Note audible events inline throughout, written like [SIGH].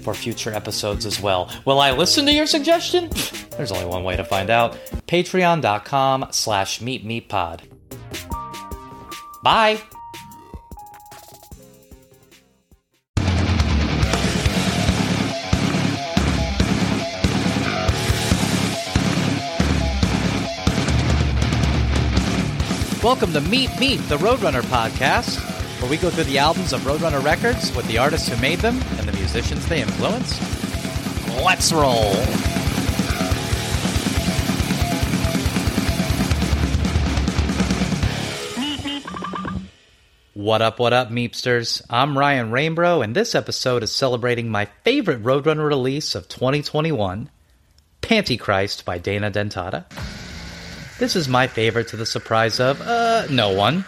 for future episodes as well. Will I listen to your suggestion? There's only one way to find out. Patreon.com slash meepmeeppod. Bye! Welcome to Meep Meep, the Roadrunner podcast, where we go through the albums of Roadrunner records with the artists who made them and the musicians they influenced. Let's roll! What up, what up, Meepsters? I'm Ryan Rainbro, and this episode is celebrating my favorite Roadrunner release of 2021, Pantychrist by Dana Dentata. This is my favorite to the surprise of, uh, no one.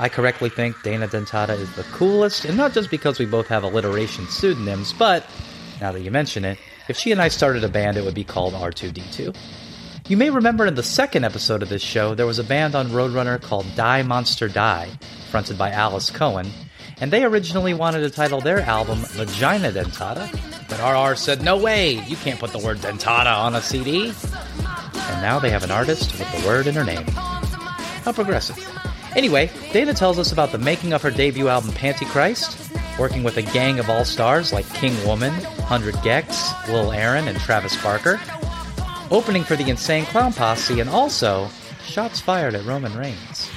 I correctly think Dana Dentata is the coolest, and not just because we both have alliteration pseudonyms, but, now that you mention it, if she and I started a band, it would be called R2D2. You may remember in the second episode of this show, there was a band on Roadrunner called Die Monster Die, fronted by Alice Cohen, and they originally wanted to title their album Vagina Dentata, but RR said, no way, you can't put the word dentata on a CD. And now they have an artist with the word in her name. How progressive. Anyway, Dana tells us about the making of her debut album Pantychrist, working with a gang of all stars like King Woman, 100 gecs, Lil Aaron, and Travis Barker, opening for the Insane Clown Posse, and also shots fired at Roman Reigns.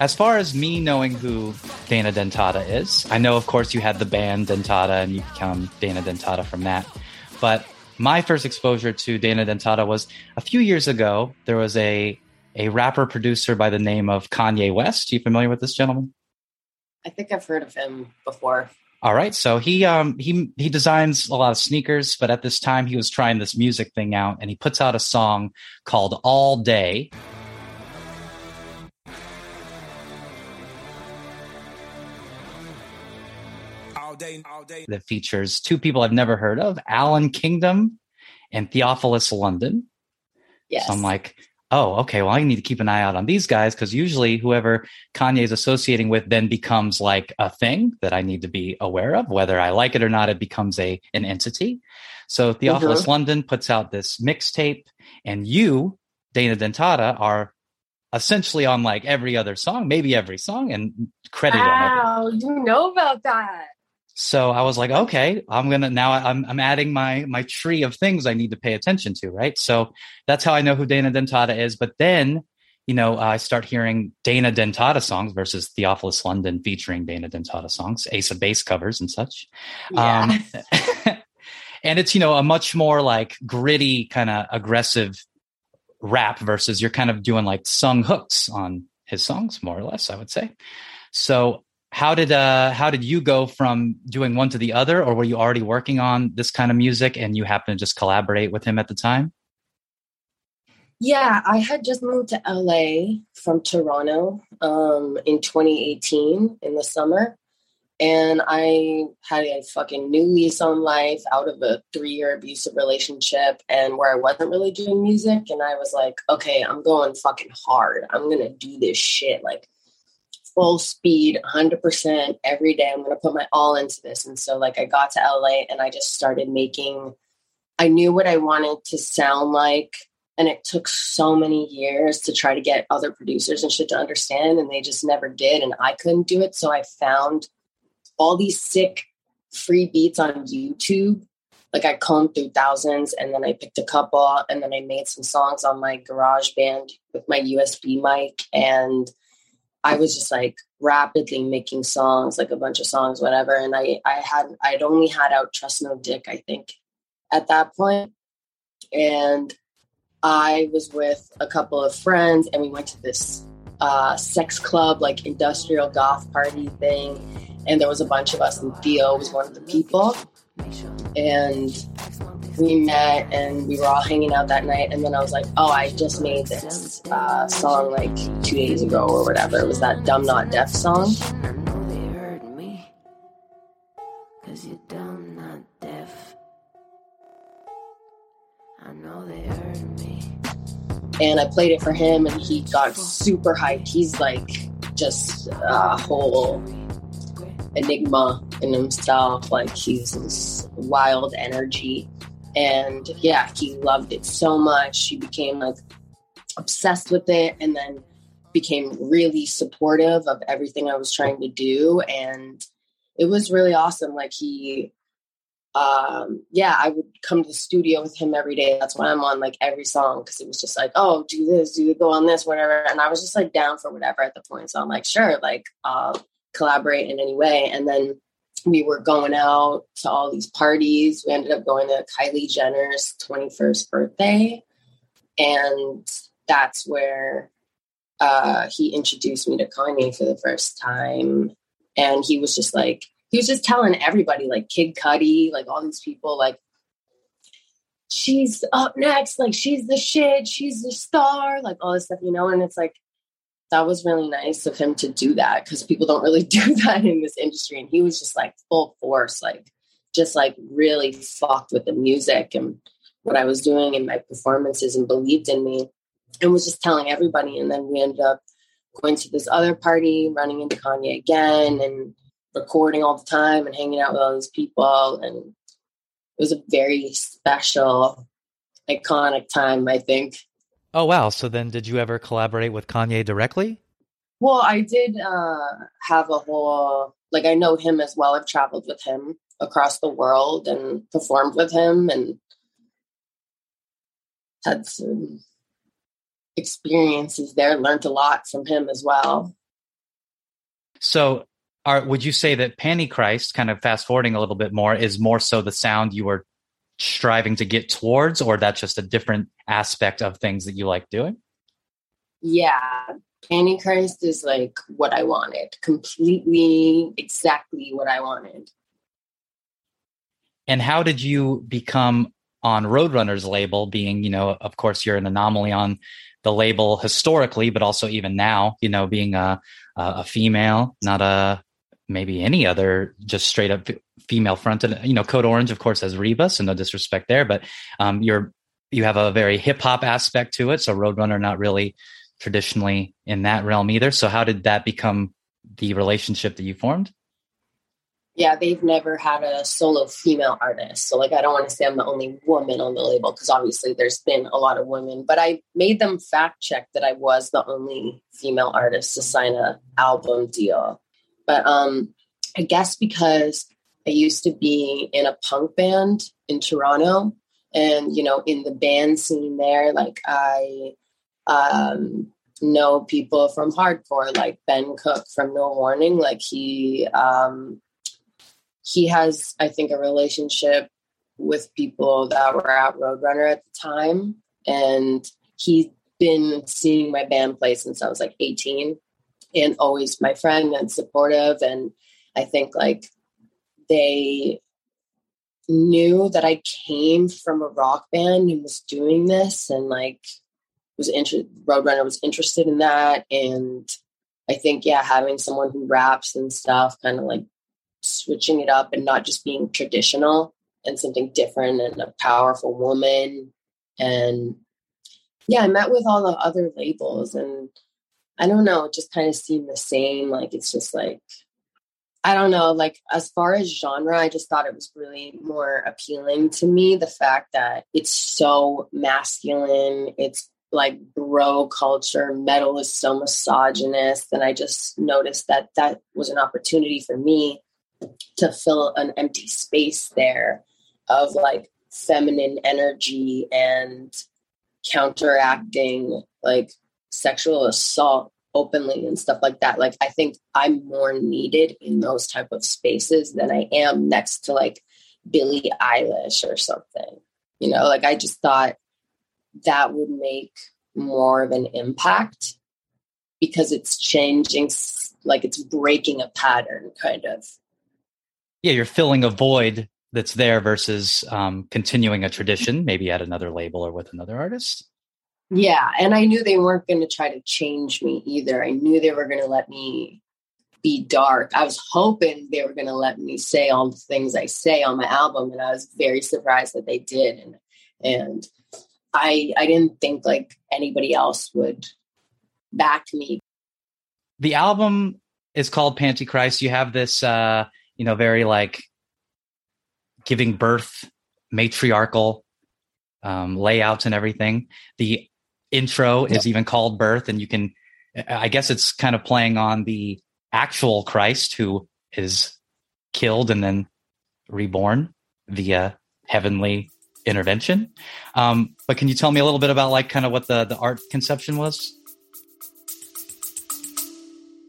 As far as me knowing who Dana Dentata is, I know, of course, you had the band Dentata and you become Dana Dentata from that. But my first exposure to Dana Dentata was a few years ago. There was a a rapper producer by the name of Kanye West. Are you familiar with this gentleman? I think I've heard of him before. All right, so he um he he designs a lot of sneakers, but at this time he was trying this music thing out, and he puts out a song called "All Day." That features two people I've never heard of, Allan Kingdom and Theophilus London. Yes. So I'm like, oh, okay, well, I need to keep an eye out on these guys because usually whoever Kanye is associating with then becomes like a thing that I need to be aware of. Whether I like it or not, it becomes a an entity. So Theophilus Mhm. London puts out this mixtape, and you, Dana Dentata, are essentially on like every other song, maybe every song, and credited on every wow, do you know about that. So I was like, okay, I'm gonna now I'm I'm adding my my tree of things I need to pay attention to, right? So that's how I know who Dana Dentata is. But then, you know, I start hearing Dana Dentata songs versus Theophilus London featuring Dana Dentata songs, Ace of Base covers and such. Yeah. Um, [LAUGHS] and it's you know a much more like gritty kind of aggressive rap versus you're kind of doing like sung hooks on his songs more or less i would say so how did uh how did you go from doing one to the other or were you already working on this kind of music and you happened to just collaborate with him at the time yeah, I had just moved to LA from Toronto um, in 2018 in the summer. And I had a fucking new lease on life out of a three year abusive relationship and where I wasn't really doing music. And I was like, okay, I'm going fucking hard. I'm to do this shit like full speed, 100% every day. I'm going to put my all into this. And so, like, I got to LA and I just started making, I knew what I wanted to sound like. And it took so many years to try to get other producers and shit to understand. And they just never did. And I couldn't do it. So I found all these sick free beats on YouTube. Like I combed through thousands and then I picked a couple and then I made some songs on my garage band with my USB mic. And I was just like rapidly making songs, like a bunch of songs, whatever. And I, I had, I'd only had out Trust No Dick, I think, at that point. And I was with a couple of friends and we went to this uh, sex club, like industrial goth party thing. And there was a bunch of us, and Theo was one of the people. And we met and we were all hanging out that night. And then I was like, oh, I just made this uh, song like two days ago or whatever. It was that Dumb Not Deaf song. And I played it for him and he got super hyped. He's like just a whole enigma in himself. Like he's this wild energy. And yeah, he loved it so much. He became like obsessed with it and then became really supportive of everything I was trying to do. And it was really awesome. Like he um yeah i would come to the studio with him every day that's why i'm on like every song because it was just like oh do this do go on this whatever and i was just like down for whatever at the point so i'm like sure like i'll collaborate in any way and then we were going out to all these parties. We ended up going to kylie jenner's 21st birthday. And that's where uh he introduced me to kanye for the first time. And he was just like he was just telling everybody, like Kid Cudi, like all these people, like she's up next, like she's the shit, she's the star, like all this stuff, you know. And it's like that was really nice of him to do that because people don't really [LAUGHS] do that in this industry. And he was just like full force, like just like really fucked with the music and what I was doing and my performances and believed in me and was just telling everybody. And then we ended up going to this other party, running into Kanye again, and recording all the time and hanging out with all these people. And it was a very special, iconic time, I think. Oh, wow. So then did you ever collaborate with Kanye directly? Well, I did uh, have a whole, like, I know him as well. I've traveled with him across the world and performed with him and had some experiences there, learned a lot from him as well. So are would you say that Pantychrist, kind of fast forwarding a little bit more, is more so the sound you were striving to get towards, or that's just a different aspect of things that you like doing? Yeah, Pantychrist is like what I wanted, completely, exactly what I wanted. And how did you become on Roadrunner's label? Being, you know, of course, you're an anomaly on the label historically, but also even now, you know, being a a female, not a maybe any other just straight up female fronted. You know, Code Orange, of course, has Reba, so no disrespect there, but um, you're you have a very hip hop aspect to it. So Roadrunner, not really traditionally in that realm either. So how did that become the relationship that you formed? Yeah, they've never had a solo female artist. So like I don't want to say I'm the only woman on the label because obviously there's been a lot of women, but I made them fact check that I was the only female artist to sign a album deal. But um, I guess because I used to be in a punk band in Toronto, and you know, in the band scene there, like I um, know people from hardcore, like Ben Cook from No Warning. Like he um, he has, I think, a relationship with people that were at Roadrunner at the time, and he's been seeing my band play since I was like 18 and always my friend and supportive. And I think like they knew that I came from a rock band and was doing this and like was interested Roadrunner was interested in that. And I think, yeah, having someone who raps and stuff, kind of like switching it up and not just being traditional and something different and a powerful woman. And yeah, I met with all the other labels and I don't know, it just kind of seemed the same. Like it's just like I don't know, like as far as genre, I just thought it was really more appealing to me. The fact that it's so masculine, it's like bro culture, metal is so misogynist. And I just noticed that that was an opportunity for me to fill an empty space there of like feminine energy and counteracting like sexual assault openly and stuff like that. Like i think i'm more needed in those type of spaces than i am next to like billie eilish or something you know? Like i just thought that would make more of an impact because it's changing like it's breaking a pattern kind of. Yeah you're filling a void that's there versus um, continuing a tradition maybe at another label or with another artist yeah and i knew they weren't going to try to change me either i knew they were going to let me be dark i was hoping they were going to let me say all the things i say on my album and i was very surprised that they did and and i i didn't think like anybody else would back me the album is called Pantychrist. You have this, uh, you know, very like giving birth, matriarchal um, layouts and everything. The intro is even called Birth, and you can, I guess it's kind of playing on the actual Christ who is killed and then reborn via heavenly intervention. Um, but can you tell me a little bit about like kind of what the the art conception was?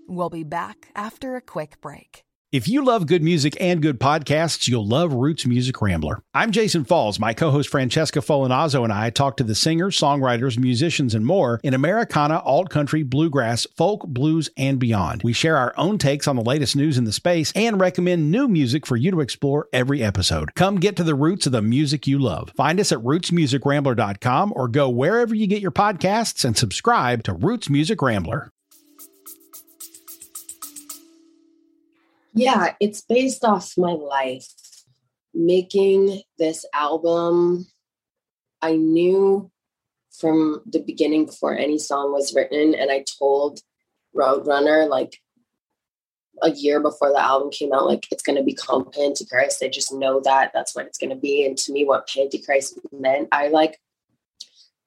We'll be back after a quick break. If you love good music and good podcasts, you'll love Roots Music Rambler. I'm Jason Falls. My co host Francesca Folinazzo and I talk to the singers, songwriters, musicians, and more in Americana, alt country, bluegrass, folk, blues, and beyond. We share our own takes on the latest news in the space and recommend new music for you to explore every episode. Come get to the roots of the music you love. Find us at rootsmusicrambler.com or go wherever you get your podcasts and subscribe to Roots Music Rambler. Yeah, it's based off my life. Making this album, I knew from the beginning before any song was written, and I told Roadrunner like a year before the album came out, like it's going to be called Pantychrist. I just know that that's what it's going to be. And to me, what Pantychrist meant, I like,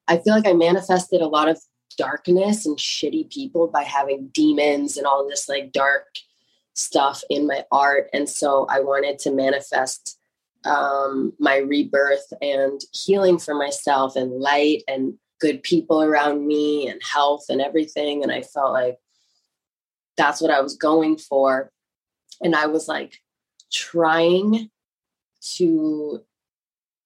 I feel like I manifested a lot of darkness and shitty people by having demons and all this like dark stuff in my art. And so I wanted to manifest um, my rebirth and healing for myself and light and good people around me and health and everything. And I felt like that's what I was going for. And I was like trying to,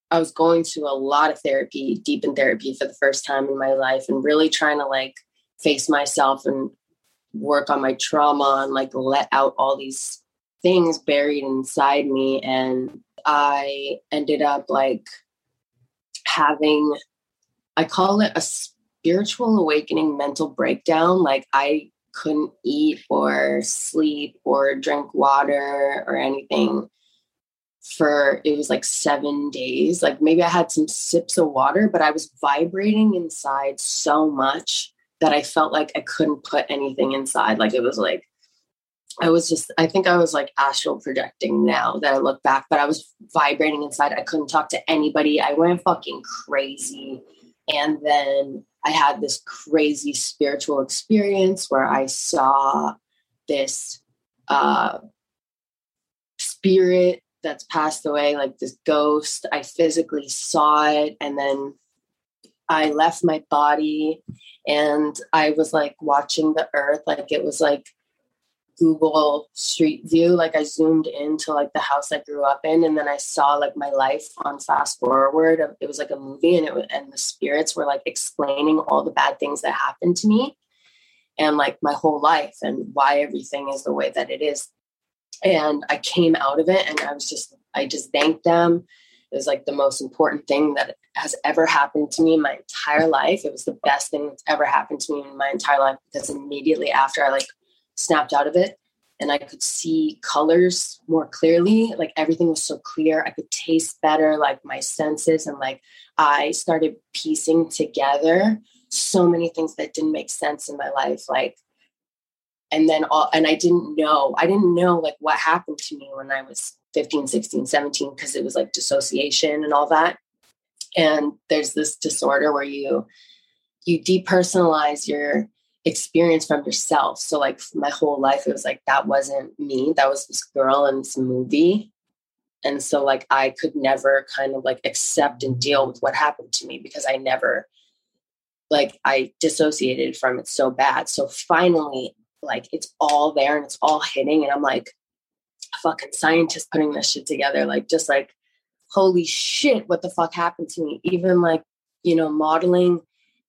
I was going to a lot of therapy, deep in therapy for the first time in my life and really trying to like face myself and work on my trauma and like let out all these things buried inside me. And i ended up like having i call it a spiritual awakening mental breakdown. Like i couldn't eat or sleep or drink water or anything for it was like seven days. Like maybe i had some sips of water but i was vibrating inside so much that I felt like I couldn't put anything inside. Like it was like, I was just, I think I was like astral projecting now that I look back, but I was vibrating inside. I couldn't talk to anybody. I went fucking crazy. And then I had this crazy spiritual experience where I saw this uh, spirit that's passed away, like this ghost. I physically saw it. And then I left my body and I was like watching the earth, like it was like Google Street View. Like I zoomed into like the house I grew up in, and then I saw like my life on fast forward. It was like a movie, and it and the spirits were like explaining all the bad things that happened to me, and like my whole life, and why everything is the way that it is. And I came out of it, and I was just I just thanked them. It was like the most important thing that has ever happened to me in my entire life. It was the best thing that's ever happened to me in my entire life because immediately after I like snapped out of it and I could see colors more clearly, like everything was so clear. I could taste better, like my senses, and like I started piecing together so many things that didn't make sense in my life. Like, and then all, and I didn't know, I didn't know like what happened to me when I was 15, 16, 17, because it was like dissociation and all that and there's this disorder where you you depersonalize your experience from yourself. So like my whole life it was like that wasn't me. That was this girl in this movie. And so like i could never kind of like accept and deal with what happened to me because i never like i dissociated from it so bad. So finally like it's all there and it's all hitting. And i'm like fucking scientist putting this shit together like just like holy shit, what the fuck happened to me? Even like you know, modeling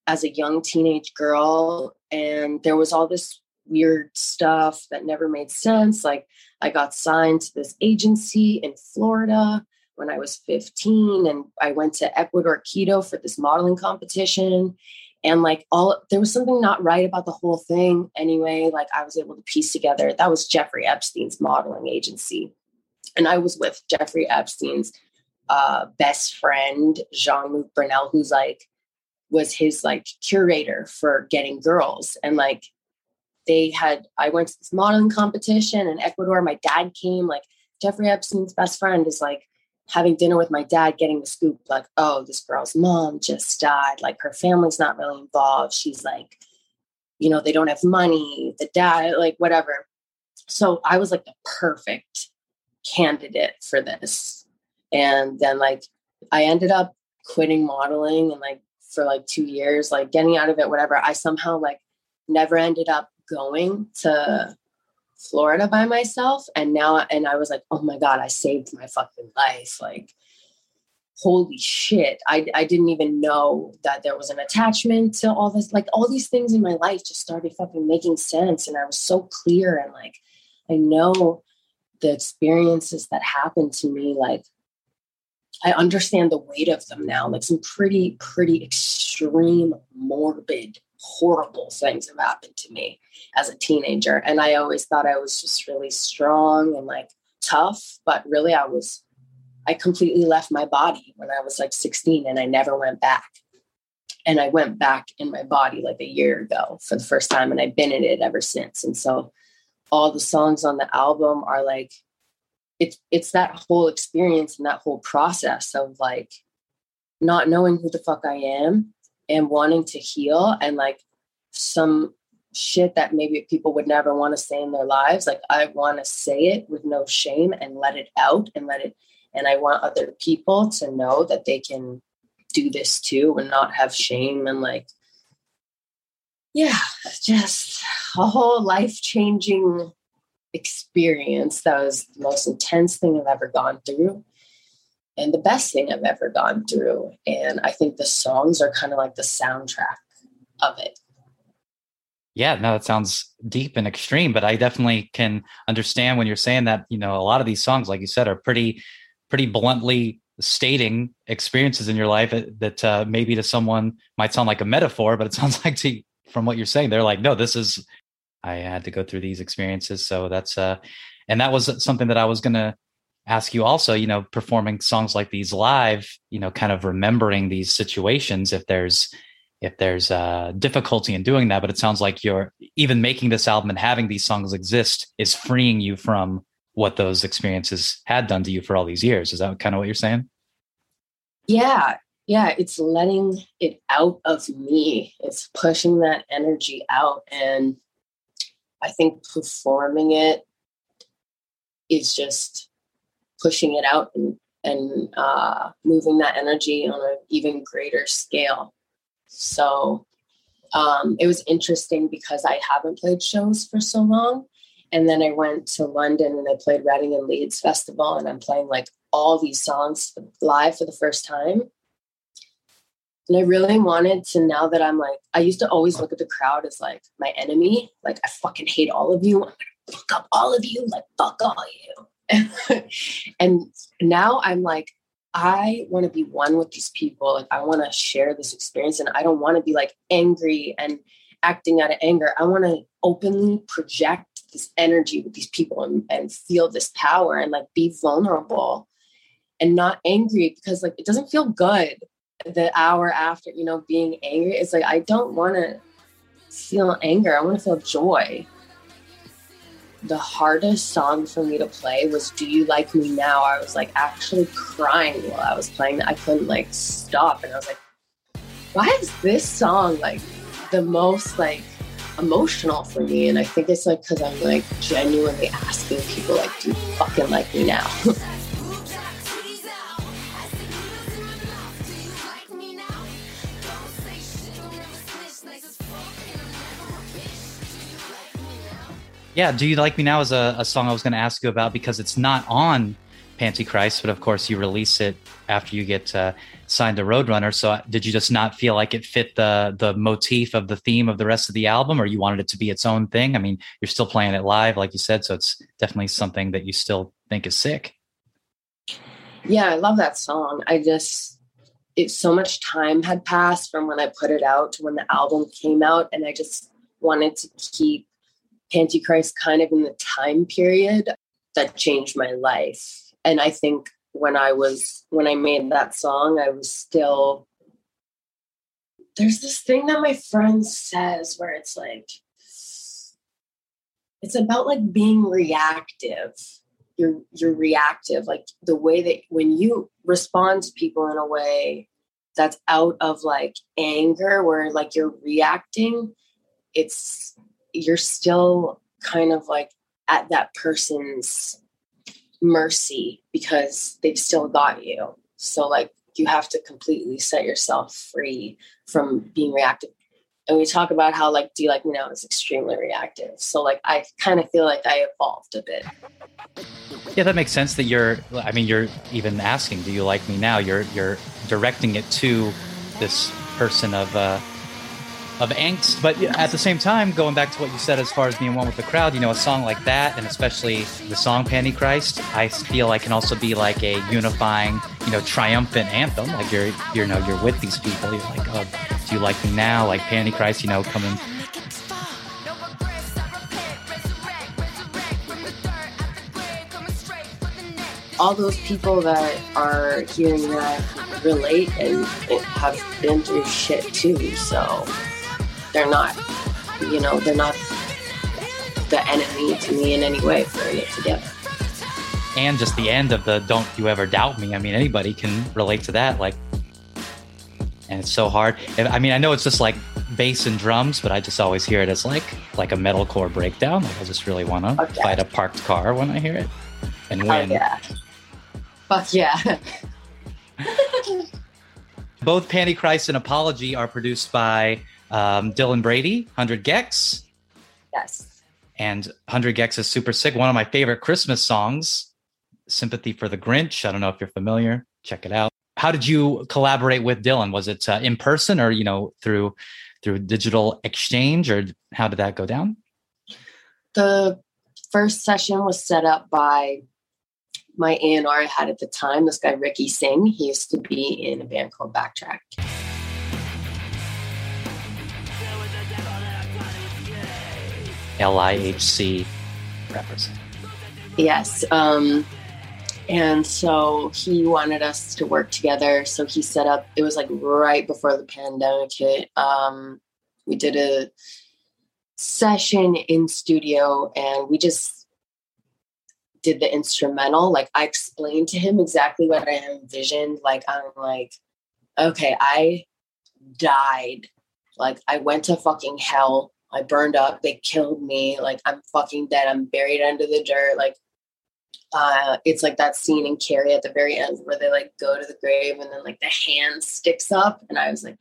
as a young teenage girl. And there was all this weird stuff that never made sense. Like, I got signed to this agency in Florida when I was 15, and I went to Ecuador Quito for this modeling competition. And like all there was something not right about the whole thing anyway. Like I was able to piece together that was Jeffrey Epstein's modeling agency. And I was with Jeffrey Epstein's uh, best friend, Jean Luc Brunel, who's like was his like curator for getting girls. And like they had, I went to this modeling competition in Ecuador. My dad came, like Jeffrey Epstein's best friend is like having dinner with my dad, getting the scoop, like, oh, this girl's mom just died. Like her family's not really involved. She's like, you know, they don't have money, the dad, like whatever. So I was like the perfect candidate for this. And then like I ended up quitting modeling and like for like two years, like getting out of it, whatever. I somehow like never ended up going to Florida by myself. And now, and I was like, oh my God, I saved my fucking life. Like, holy shit. I, I didn't even know that there was an attachment to all this. Like, all these things in my life just started fucking making sense. And I was so clear. And like, I know the experiences that happened to me, like, I understand the weight of them now. Like, some pretty, pretty extreme, morbid horrible things have happened to me as a teenager. And I always thought I was just really strong and like tough, but really I was, I completely left my body when I was like 16 and I never went back. And I went back in my body like a year ago for the first time, and I've been in it ever since. And so all the songs on the album are like, it's it's that whole experience and that whole process of like not knowing who the fuck I am and wanting to heal and like some shit that maybe people would never want to say in their lives like i want to say it with no shame and let it out and let it and i want other people to know that they can do this too and not have shame and like yeah just a whole life changing experience that was the most intense thing i've ever gone through and the best thing I've ever gone through. And I think the songs are kind of like the soundtrack of it. Yeah, no, that sounds deep and extreme, but I definitely can understand when you're saying that, you know, a lot of these songs, like you said, are pretty, pretty bluntly stating experiences in your life that uh, maybe to someone might sound like a metaphor, but it [LAUGHS] sounds like to, from what you're saying, they're like, no, this is, I had to go through these experiences. So that's, uh, and that was something that I was to ask you also, you know, performing songs like these live, you know, kind of remembering these situations if there's if there's uh, difficulty in doing that. But it sounds like you're even making this album and having these songs exist is freeing you from what those experiences had done to you for all these years. Is that kind of what you're saying? Yeah. Yeah. It's letting it out of me. It's pushing that energy out. And I think performing it is just pushing it out and, and uh, moving that energy on an even greater scale. So um, it was interesting because I haven't played shows for so long. And then I went to London and I played Reading and Leeds Festival, and I'm playing like all these songs live for the first time. And I really wanted to, now that I'm like, I used to always look at the crowd as like my enemy. Like, I fucking hate all of you. I'm gonna fuck up all of you. Like, fuck all you. [LAUGHS] and now I'm like, I want to be one with these people. Like, I want to share this experience, and I don't want to be like angry and acting out of anger. I want to openly project this energy with these people and, and feel this power and like be vulnerable and not angry because like it doesn't feel good the hour after, you know, being angry. It's like, I don't want to feel anger. I want to feel joy the hardest song for me to play was Do You Like Me Now? I was like actually crying while I was playing I couldn't like stop. And I was like, why is this song like the most like emotional for me? And I think it's like because I'm like genuinely asking people like, do you fucking like me now? [LAUGHS] Yeah, Do You Like Me Now is a, a song I was going to ask you about because it's not on Pantychrist, but of course you release it after you get uh, signed to Roadrunner. So uh, did you just not feel like it fit the the motif of the theme of the rest of the album, or you wanted it to be its own thing? I mean, you're still playing it live, like you said, so it's definitely something that you still think is sick. Yeah, I love that song. I just it so much time had passed from when I put it out to when the album came out, and I just wanted to keep Pantychrist kind of in the time period that changed my life. And I think when I was when I made that song, I was still there's this thing that my friend says where it's like it's about like being reactive you're you're reactive like the way that when you respond to people in a way that's out of like anger where like you're reacting it's you're still kind of like at that person's mercy because they've still got you. So like you have to completely set yourself free from being reactive. And we talk about how like do you like me now is extremely reactive. So like i kind of feel like i evolved a bit. Yeah that makes sense that you're i mean you're even asking do you like me now? You're you're directing it to this person of uh of angst but at the same time going back to what you said as far as being one with the crowd you know a song like that and especially the song "Pantychrist," i feel like can also be like a unifying you know triumphant anthem. Like you're you know you're with these people. You're like oh do you like me now? Like "Pantychrist," you know coming. All those people that are hearing that relate and have been through shit too so they're not you know they're not the enemy to me in any way putting it together and just the end of the don't you ever doubt me i mean anybody can relate to that like and it's so hard. I mean i know it's just like bass and drums but i just always hear it as like like a metalcore breakdown. Like i just really want to Okay. Oh, fight a parked car when i hear it and oh yeah. Fuck yeah. [LAUGHS] Both pantychrist and apology are produced by um, dylan brady 100 gecs. Yes. And 100 gecs is super sick. One of my favorite christmas songs sympathy for the grinch. I don't know if you're familiar. Check it out. How did you collaborate with dylan? Was it uh, in person or you know through through digital exchange or how did that go down? The first session was set up by my A&R I had at the time, this guy Ricky Singh. He used to be in a band called Backtrack. L-i-h-c represent Yes. Um, and so he wanted us to work together. So he set up, it was like right before the pandemic hit. Um, we did a session in studio and we just did the instrumental. Like I explained to him exactly what I envisioned. Like I'm like, okay, I died. Like I went to fucking hell. I burned up. They killed me. Like I'm fucking dead. I'm buried under the dirt. Like uh it's like that scene in Carrie at the very end where they like go to the grave and then like the hand sticks up. And I was like,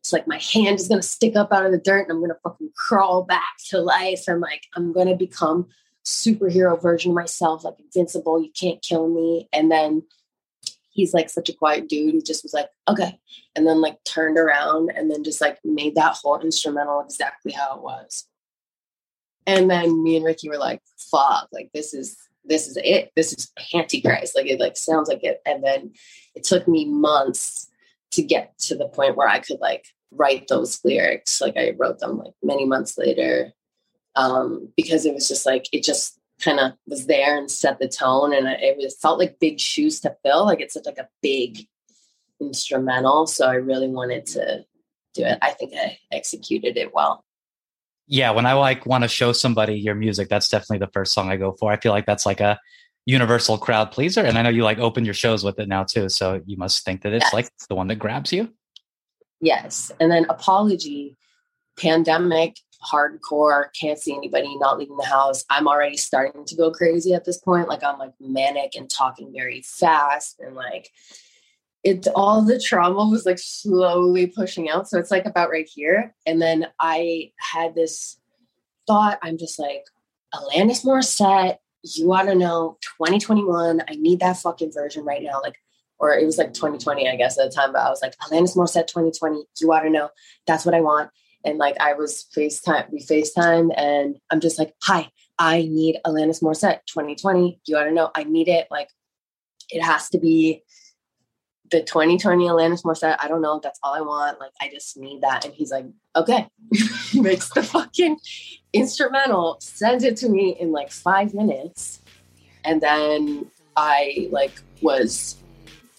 it's like my hand is gonna stick up out of the dirt and I'm gonna fucking crawl back to life. And like I'm gonna become superhero version of myself, like invincible. You can't kill me. And then he's like such a quiet dude who just was like, okay. And then like turned around and then just like made that whole instrumental exactly how it was. And then me and Ricky were like, fuck, like this is this is it. This is Pantychrist. Like it like sounds like it. And then it took me months to get to the point where I could like write those lyrics. Like I wrote them like many months later. Um, because it was just like it just kind of was there and set the tone and it was felt like big shoes to fill. Like it's such like a big instrumental. So I really wanted to do it. I think I executed it well. yeah when i like want to show somebody your music that's definitely the first song i go for i feel like that's like a universal crowd pleaser and i know you like open your shows with it now too so you must think that it's Yes. like the one that grabs you Yes. And then apology, pandemic, hardcore, can't see anybody, not leaving the house. I'm already starting to go crazy at this point. Like I'm like manic and talking very fast and like it all the trauma was like slowly pushing out. So it's like about right here. And then I had this thought, I'm just like, Alanis Morissette you ought to know 2021. I need that fucking version right now. Like, or it was like 2020, I guess, at the time, but I was like, Alanis Morissette 2020. You ought to know. That's what I want. And like, I was FaceTime, we FaceTime, and I'm just like, hi, I need Alanis Morissette 2020. You to know. I need it. Like, it has to be the 2020 Alanis Morissette. I don't know. That's all I want. Like, I just need that. And he's like, okay. [LAUGHS] Makes the fucking instrumental, sends it to me in like five minutes. And then I like was,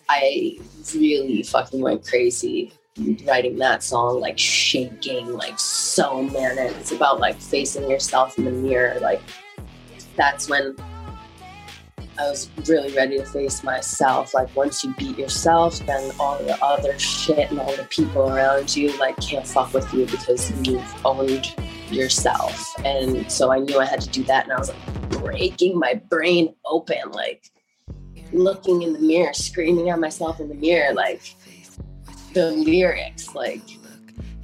I really fucking went crazy writing that song, like shaking, like so manic. It's about like facing yourself in the mirror. Like, that's when I was really ready to face myself. Like once you beat yourself, then all the other shit and all the people around you like can't fuck with you because you've owned yourself. And so I knew I had to do that, and I was like breaking my brain open, like looking in the mirror, screaming at myself in the mirror, like the lyrics, like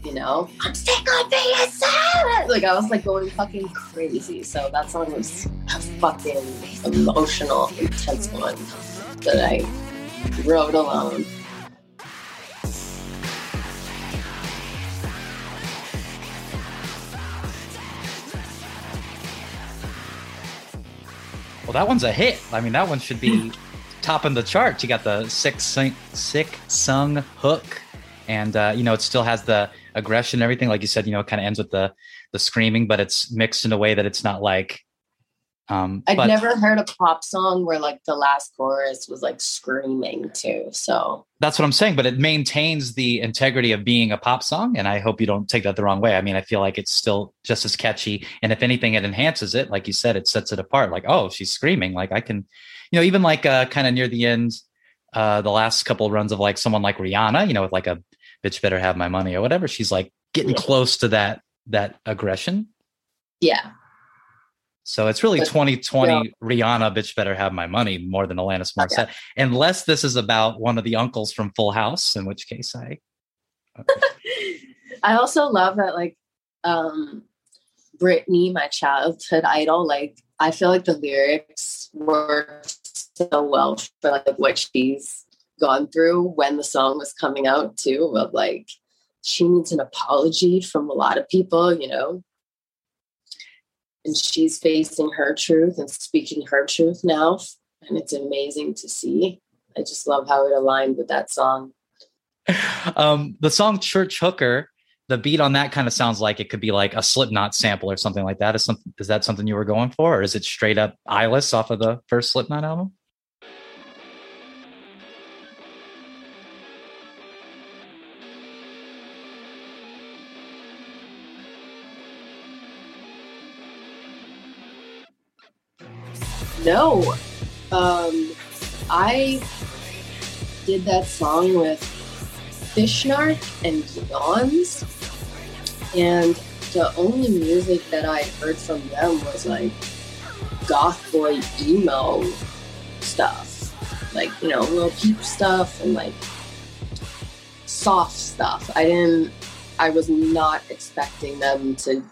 you know, I'm sick of being sad. Like I was like going fucking crazy. So that song was a fucking emotional, intense one that I wrote alone. Well, that one's a hit. I mean, that one should be topping the charts. You got the sick, sing, sick sung hook, and uh, you know it still has the aggression and everything. Like you said, you know, it kind of ends with the the screaming, but it's mixed in a way that it's not like. Um, I'd but never heard a pop song where like the last chorus was like screaming too. So that's what I'm saying. But it maintains the integrity of being a pop song, and I hope you don't take that the wrong way. I mean, I feel like it's still just as catchy, and if anything, it enhances it. Like you said, it sets it apart. Like, oh, she's screaming. Like I can, you know, even like uh, kind of near the end, uh, the last couple runs of like someone like Rihanna, you know, with like a bitch better have my money or whatever. She's like getting Yeah. close to that that aggression. yeah, So it's really But- 2020 Rihanna, bitch better have my money more than Alanis Morissette, unless this is about one of the uncles from Full House, in which case I. [LAUGHS] I also love that like um Britney, my childhood idol, like I feel like the lyrics work so well for like what she's gone through when the song was coming out too, of like she needs an apology from a lot of people, you know. And she's facing her truth and speaking her truth now. And it's amazing to see. I just love how it aligned with that song. um, the song Church Hooker, the beat on that kind of sounds like it could be like a Slipknot sample or something like that. Is is that something you were going for, or is it straight up Eyeless off of the first Slipknot album? No. Um, I did that song with Fishnarc and Yawns. And the only music that I heard from them was like goth boy emo stuff. Like, you know, Lil Peep stuff and like soft stuff. I didn't, I was not expecting them to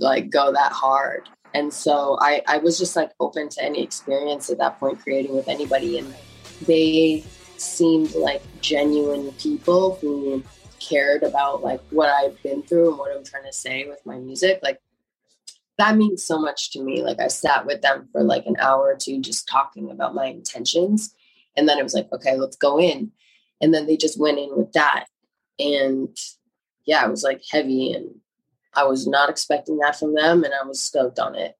like go that hard and so I, I was just like open to any experience at that point creating with anybody and they seemed like genuine people who cared about like what i've been through and what i'm trying to say with my music like that means so much to me. Like i sat with them for like an hour or two just talking about my intentions and then it was like okay let's go in. And then they just went in with that and yeah it was like heavy and I was not expecting that from them, and I was stoked on it.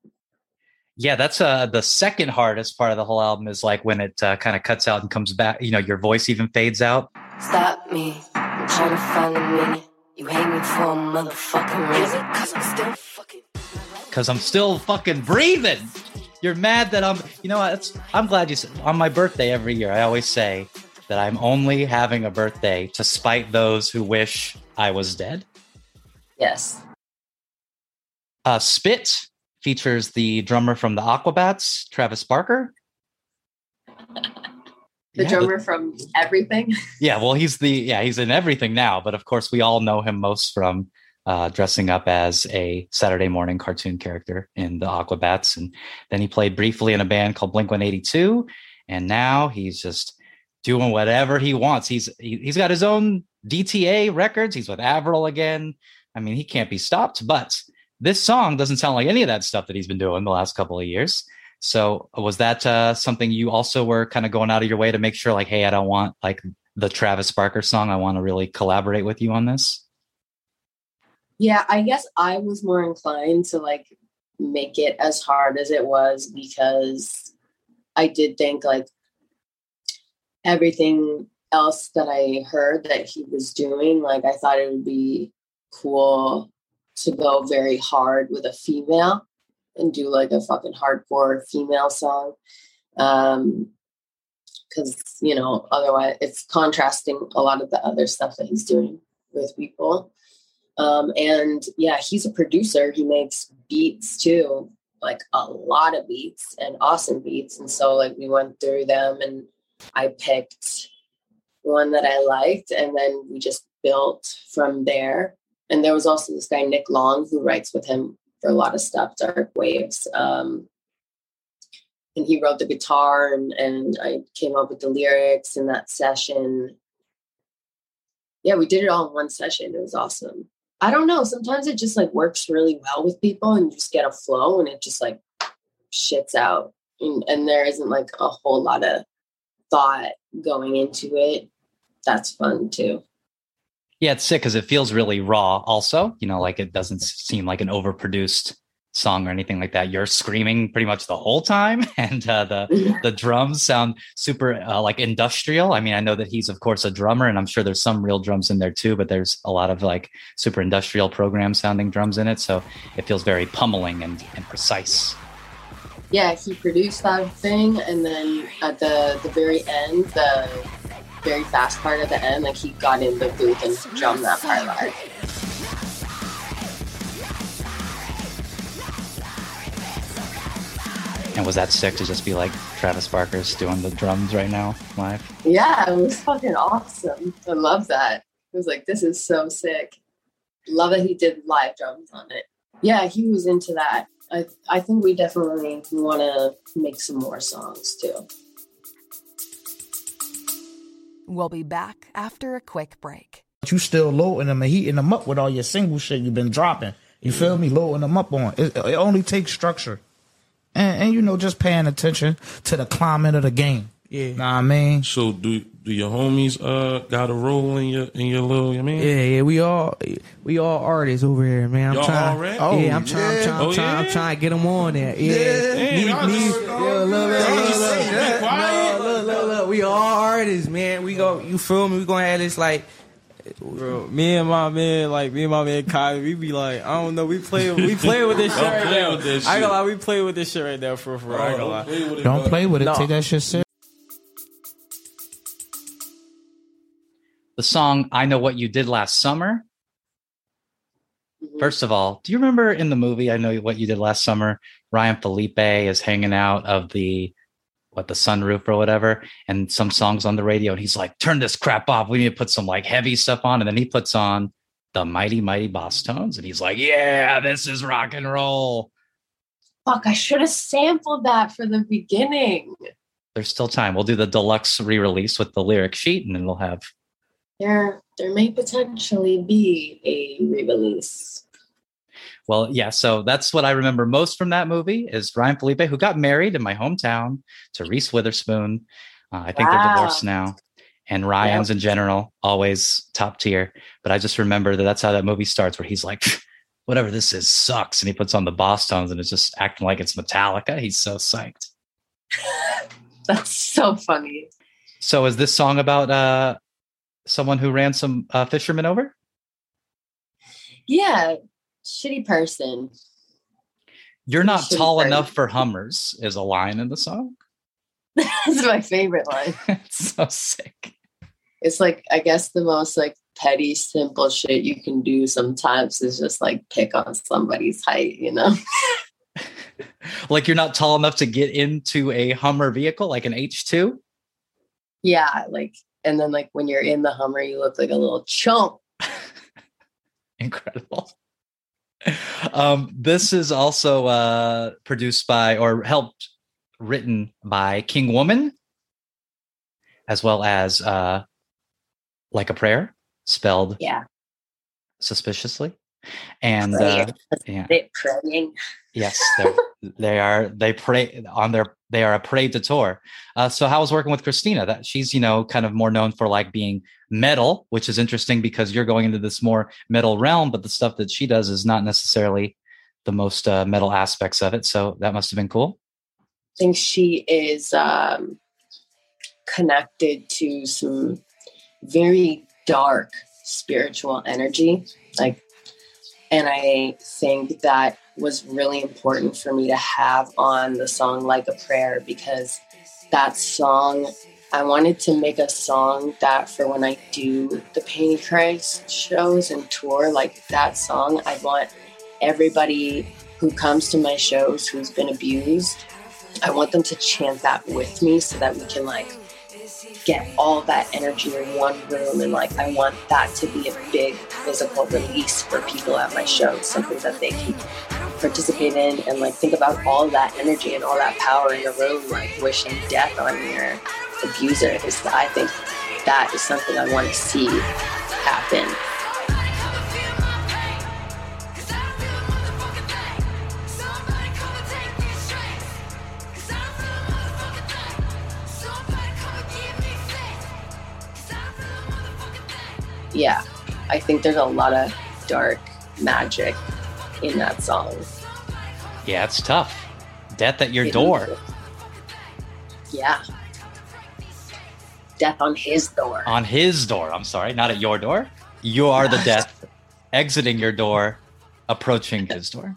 Yeah, that's uh the second hardest part of the whole album is like when it uh, kind of cuts out and comes back. You know, your voice even fades out. Stop me. I'm trying to find a minute. You hate me for a motherfucking reason. Cause I'm still fucking. because I'm still fucking breathing. You're mad that I'm, you know, what, it's, I'm glad you said on my birthday every year. I always say that I'm only having a birthday to spite those who wish I was dead. Yes. Uh, Spit features the drummer from the Aquabats, Travis Barker. The Yeah, drummer from everything. [LAUGHS] yeah, well, he's the yeah he's in everything now, but of course we all know him most from uh, dressing up as a Saturday morning cartoon character in the Aquabats. And then he played briefly in a band called Blink 182. And now he's just doing whatever he wants. He's he, he's got his own DTA records. He's with Avril again. I mean, he can't be stopped. But this song doesn't sound like any of that stuff that he's been doing the last couple of years. So was that uh, something you also were kind of going out of your way to make sure, like, hey, I don't want like the Travis Barker song. I want to really collaborate with you on this. Yeah, I guess I was more inclined to like make it as hard as it was because I did think like everything else that I heard that he was doing, like I thought it would be cool to go very hard with a female and do like a fucking hardcore female song. Um because you know otherwise it's contrasting a lot of the other stuff that he's doing with people. Um, and yeah he's a producer. He makes beats too like a lot of beats and awesome beats. And so like we went through them and i picked one that i liked and then we just built from there and there was also this guy nick long who writes with him for a lot of stuff dark waves um, and he wrote the guitar and, and I came up with the lyrics in that session. Yeah, we did it all in one session. It was awesome. I don't know. Sometimes it just like works really well with people and you just get a flow and it just like shits out. And, and there isn't like a whole lot of thought going into it. That's fun too. Yeah, it's sick because it feels really raw. Also, you know, like it doesn't seem like an overproduced song or anything like that. You're screaming pretty much the whole time, [LAUGHS] and uh, the the drums sound super uh, like industrial. I mean, I know that he's of course a drummer, and I'm sure there's some real drums in there too. But there's a lot of like super industrial program sounding drums in it, so it feels very pummeling and, and precise. Yeah, he produced that thing, and then at the the very end, the very fast part at the end, like he got in the booth and drummed that part live. And was that sick to just be like Travis Barker's doing the drums right now live? Yeah, it was fucking awesome. I love that. It was like, this is so sick. Love that he did live drums on it. Yeah, he was into that. I I think we definitely want to make some more songs too. We'll be back after a quick break. you still loading them and heating them up with all your single shit you've been dropping. You feel me? Loading them up on. It, it only takes structure. And, and, you know, just paying attention to the climate of the game. Yeah. Know what I mean? So do do your homies uh got a role in your in your little I mean? Yeah, yeah, we all we all artists over here, man. I'm Y'all trying. already? Oh, yeah, I'm trying. I'm yeah. trying. I'm Oh, trying. I'm trying to get them on there. Yeah. Damn, Me- y'all me- just- yeah, look, look, y'all look, just look, sitting look, quiet. look, look, look, look. We all artists, man. We go. You feel me? We gonna have this like. Bro, me and my man, like me and my man Kyle, we be like, I don't know, we play, we play with this [LAUGHS] shit Don't right play now. with this I ain't gonna lie, we play with this shit right now for for. I ain't gonna lie. play with it, Don't play with it. No. Take that shit serious. The song "I Know What You Did Last Summer." Mhm. First of all, do you remember in the movie "I Know What You Did Last Summer"? Ryan Phillippe is hanging out of the what the sunroof or whatever, and some songs on the radio, and he's like, "Turn this crap off. We need to put some like heavy stuff on." And then he puts on the mighty mighty Bosstones, and he's like, "Yeah, this is rock and roll." Fuck, I should have sampled that for the beginning. There's still time. We'll do the deluxe re-release with the lyric sheet, and then we'll have There, there may potentially be a re-release. Well, yeah, so that's what I remember most from that movie is Ryan Phillippe, who got married in my hometown to Reese Witherspoon. Uh, I think they're divorced now. And Ryan's in general, always top tier. But I just remember that that's how that movie starts, where he's like, whatever this is sucks. And he puts on the Bosstones and it's just acting like it's Metallica. He's so psyched. [LAUGHS] That's so funny. So is this song about uh, someone who ran some uh, fishermen over? Yeah, shitty person. You're not Shitty tall person. enough for Hummers is a line in the song. [LAUGHS] That's my favorite line. [LAUGHS] it's so sick. It's like I guess the most like petty, simple shit you can do sometimes is just like pick on somebody's height, you know? [LAUGHS] like you're not tall enough to get into a Hummer vehicle like an H2. yeah, like and then like when you're in the Hummer, you look like a little chump. Incredible. Um, this is also uh, produced by or helped written by King Woman, as well as uh, Like a Prayer, spelled Yeah. suspiciously. And uh, yeah, praying. yes, they are. They pray on their. They are a tour. Uh, so how was working with Christina? That she's you know kind of more known for like being metal, which is interesting because you're going into this more metal realm, but the stuff that she does is not necessarily the most uh, metal aspects of it. So that must have been cool. I think she is um, connected to some very dark spiritual energy. Like, and I think that was really important for me to have on the song Like a Prayer because that song, I wanted to make a song that for when I do the Pantychrist shows and tour, like that song, I want everybody who comes to my shows who's been abused I want them to chant that with me so that we can like get all that energy in one room and like I want that to be a big physical release for people at my shows, something that they can participate in and like think about all that energy and all that power in the room, like wishing death on your abuser. Is I think that is something I want to see happen. Yeah, I think there's a lot of dark magic in that song. Yeah, it's tough. Death at your It door. Yeah. Death on his door. On his door. I'm sorry, not at your door. You are the death exiting your door, approaching his door.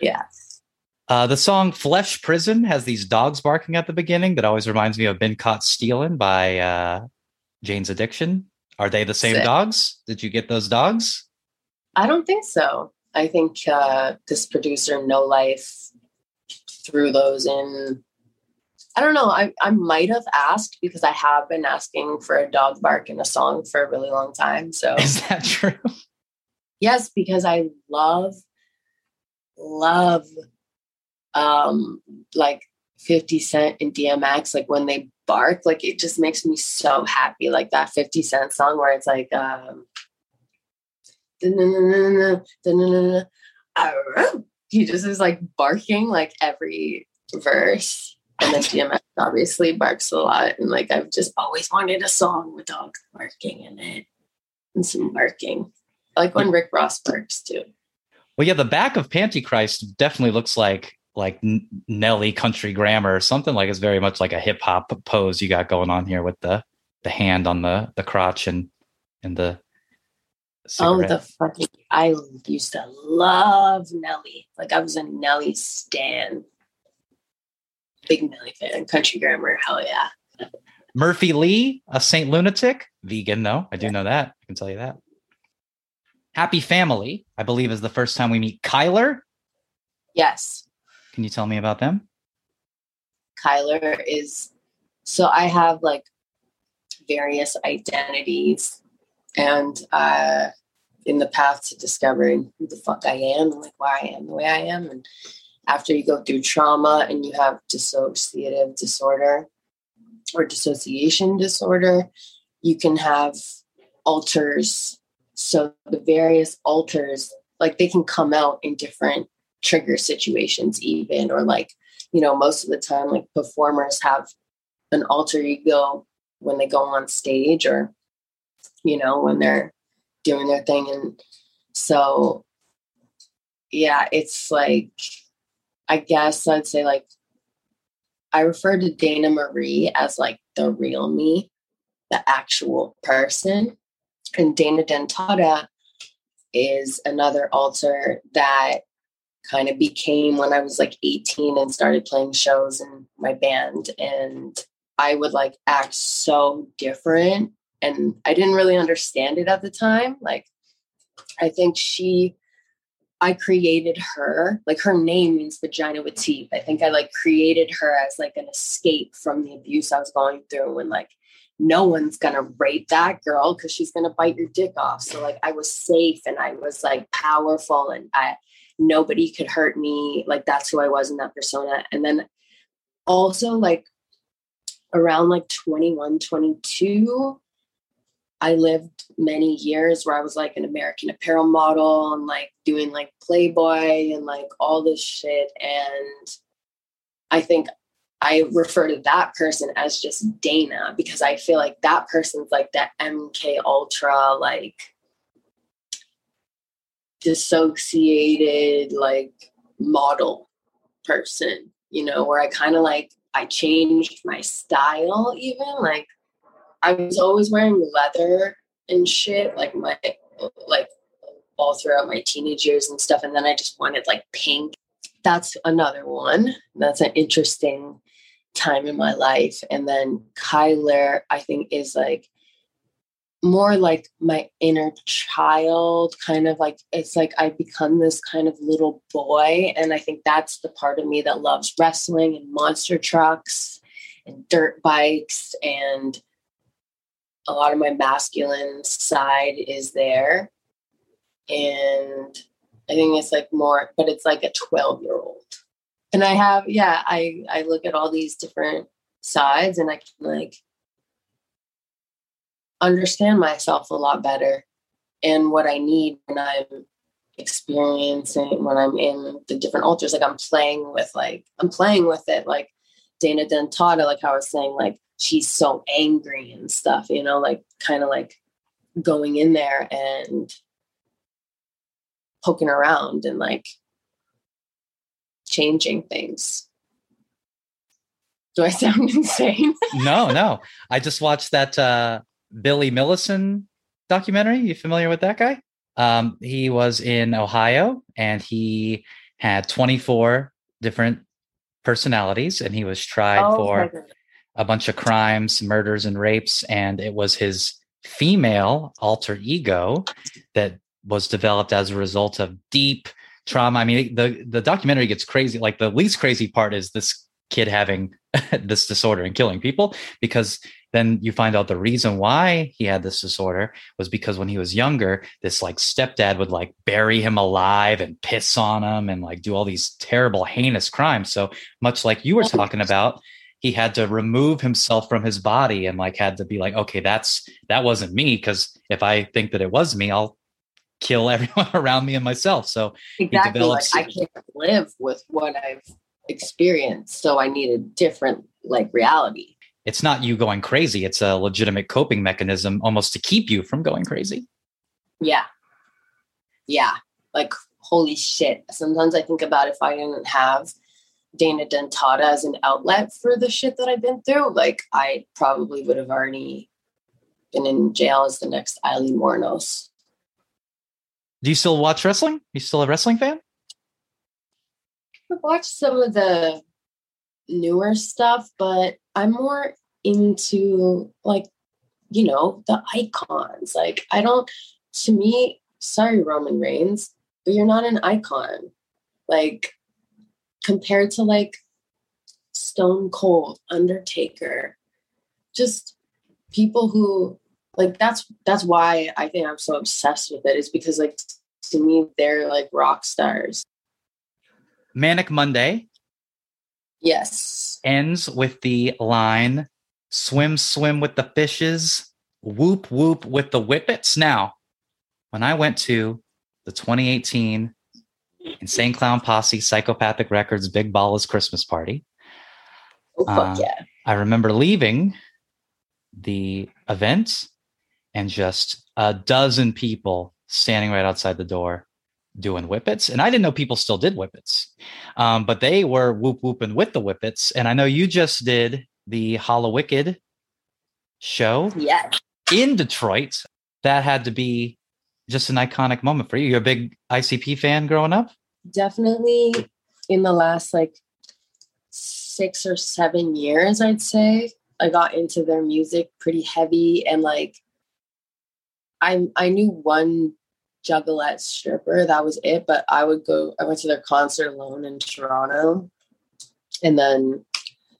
Yes. Uh, the song Flesh Prison has these dogs barking at the beginning that always reminds me of Been Caught Stealing by uh, Jane's Addiction. Are they the same Sick. dogs? Did you get those dogs? I don't think so. I think uh, this producer, No Life, threw those in. I don't know. I, I might have asked because I have been asking for a dog bark in a song for a really long time. So, [LAUGHS] Is that true? yes, because I love, love um, like 50 Cent and DMX. Like when they bark, like it just makes me so happy. Like that 50 Cent song where it's like, um, he just is like barking like every verse. And then DMX obviously barks a lot. And like I've just always wanted a song with dogs barking in it and some barking. I like when Rick Ross barks too. Well, yeah, the back of Pantychrist definitely looks like like Nelly country grammar or something like it's very much like a hip hop pose you got going on here with the the hand on the the crotch and and the Oh, the fucking! I used to love Nelly. Like I was a Nelly stan. Big Nelly fan. Country grammar. Hell yeah. Murphy Lee, a Saint Lunatic, vegan though. I do know that. I can tell you that. Happy Family, I believe, is the first time we meet Kyler. Yes, Can you tell me about them? Kyler is. So I have like various identities, and uh, in the path to discovering who the fuck I am and like why I am the way I am, and after you go through trauma and you have dissociative disorder or dissociation disorder, you can have alters. So the various alters, like they can come out in different trigger situations, even, or like, you know, most of the time, like performers have an alter ego when they go on stage or, you know, when they're doing their thing. And so, yeah, it's like, I guess I'd say like I refer to Dana Marie as like the real me, the actual person. And Dana Dentata is another alter that kind of became when I was like 18 and started playing shows in my band. And I would like act so different. And I didn't really understand it at the time. Like, I think she I created her. Like her name means vagina with teeth. I think I like created her as like an escape from the abuse I was going through and like no one's gonna rape that girl because she's gonna bite your dick off. So like I was safe and I was like powerful and I nobody could hurt me. Like that's who I was in that persona. And then also like around like 21, 22, I lived many years where I was like an American Apparel model and like doing like Playboy and like all this shit. And I think I refer to that person as just Dana because I feel like that person's like that MK Ultra, like dissociated, like model person, you know, where I kind of like I changed my style even. Like I was always wearing leather and shit, like my like all throughout my teenage years and stuff. And then I just wanted like pink. That's another one. That's an interesting time in my life. And then Kyler, I think, is like more like my inner child, kind of like it's like I become this kind of little boy. And I think that's the part of me that loves wrestling and monster trucks and dirt bikes. And a lot of my masculine side is there. And I think it's like more, but it's like a 12 year old and I have, yeah, I I look at all these different sides and I can like understand myself a lot better and what I need when I'm experiencing when I'm in the different alters. Like I'm playing with like I'm playing with it like Dana Dentata, like how I was saying, like she's so angry and stuff, you know, like kind of like going in there and poking around and like changing things. Do I [LAUGHS] sound insane? no, no. I just watched that uh, Billy Milligan documentary. You familiar with that guy? Um, he was in Ohio and he had 24 different personalities and he was tried Oh, for a bunch of crimes, murders, and rapes. And it was his female alter ego that was developed as a result of deep trauma. I mean, the the documentary gets crazy. Like the least crazy part is this kid having [LAUGHS] this disorder and killing people because then you find out the reason why he had this disorder was because when he was younger this like stepdad would like bury him alive and piss on him and like do all these terrible heinous crimes so much like you were oh, talking about he had to remove himself from his body and like had to be like okay that's that wasn't me because if i think that it was me i'll kill [LAUGHS] everyone around me and myself so Exactly. develops- Like I can't live with what I've experienced. So I need a different like reality. It's not you going crazy it's a legitimate coping mechanism almost to keep you from going crazy Yeah. Yeah. Like holy shit. Sometimes I think about if I didn't have Dana Dentata as an outlet for the shit that I've been through, like I probably would have already been in jail as the next Aileen Wuornos. do you still watch wrestling you still a wrestling fan I've watched some of the newer stuff, but I'm more into like, you know, the icons. Like, I don't, to me, sorry, Roman Reigns, but you're not an icon. Like, compared to like Stone Cold, Undertaker, just people who, like, that's, that's why I think I'm so obsessed with it, is because, like, to me, they're like rock stars. manic monday Yes. ends with the line swim swim with the fishes whoop whoop with the whippets now when i went to the 2018 insane clown posse psychopathic records big ballas christmas party Oh, fuck Uh, yeah. I remember leaving the event and just a dozen people standing right outside the door doing whippets. And I didn't know people still did whippets, um, but they were whoop whooping with the whippets. And I know you just did the Hallowicked show Yes. in Detroit. That had to be just an iconic moment for you. You're a big ICP fan growing up? Definitely in the last like six or seven years, I'd say. I got into their music pretty heavy and like I I knew one juggalette stripper, that was it, but I would go I went to their concert alone in Toronto. And then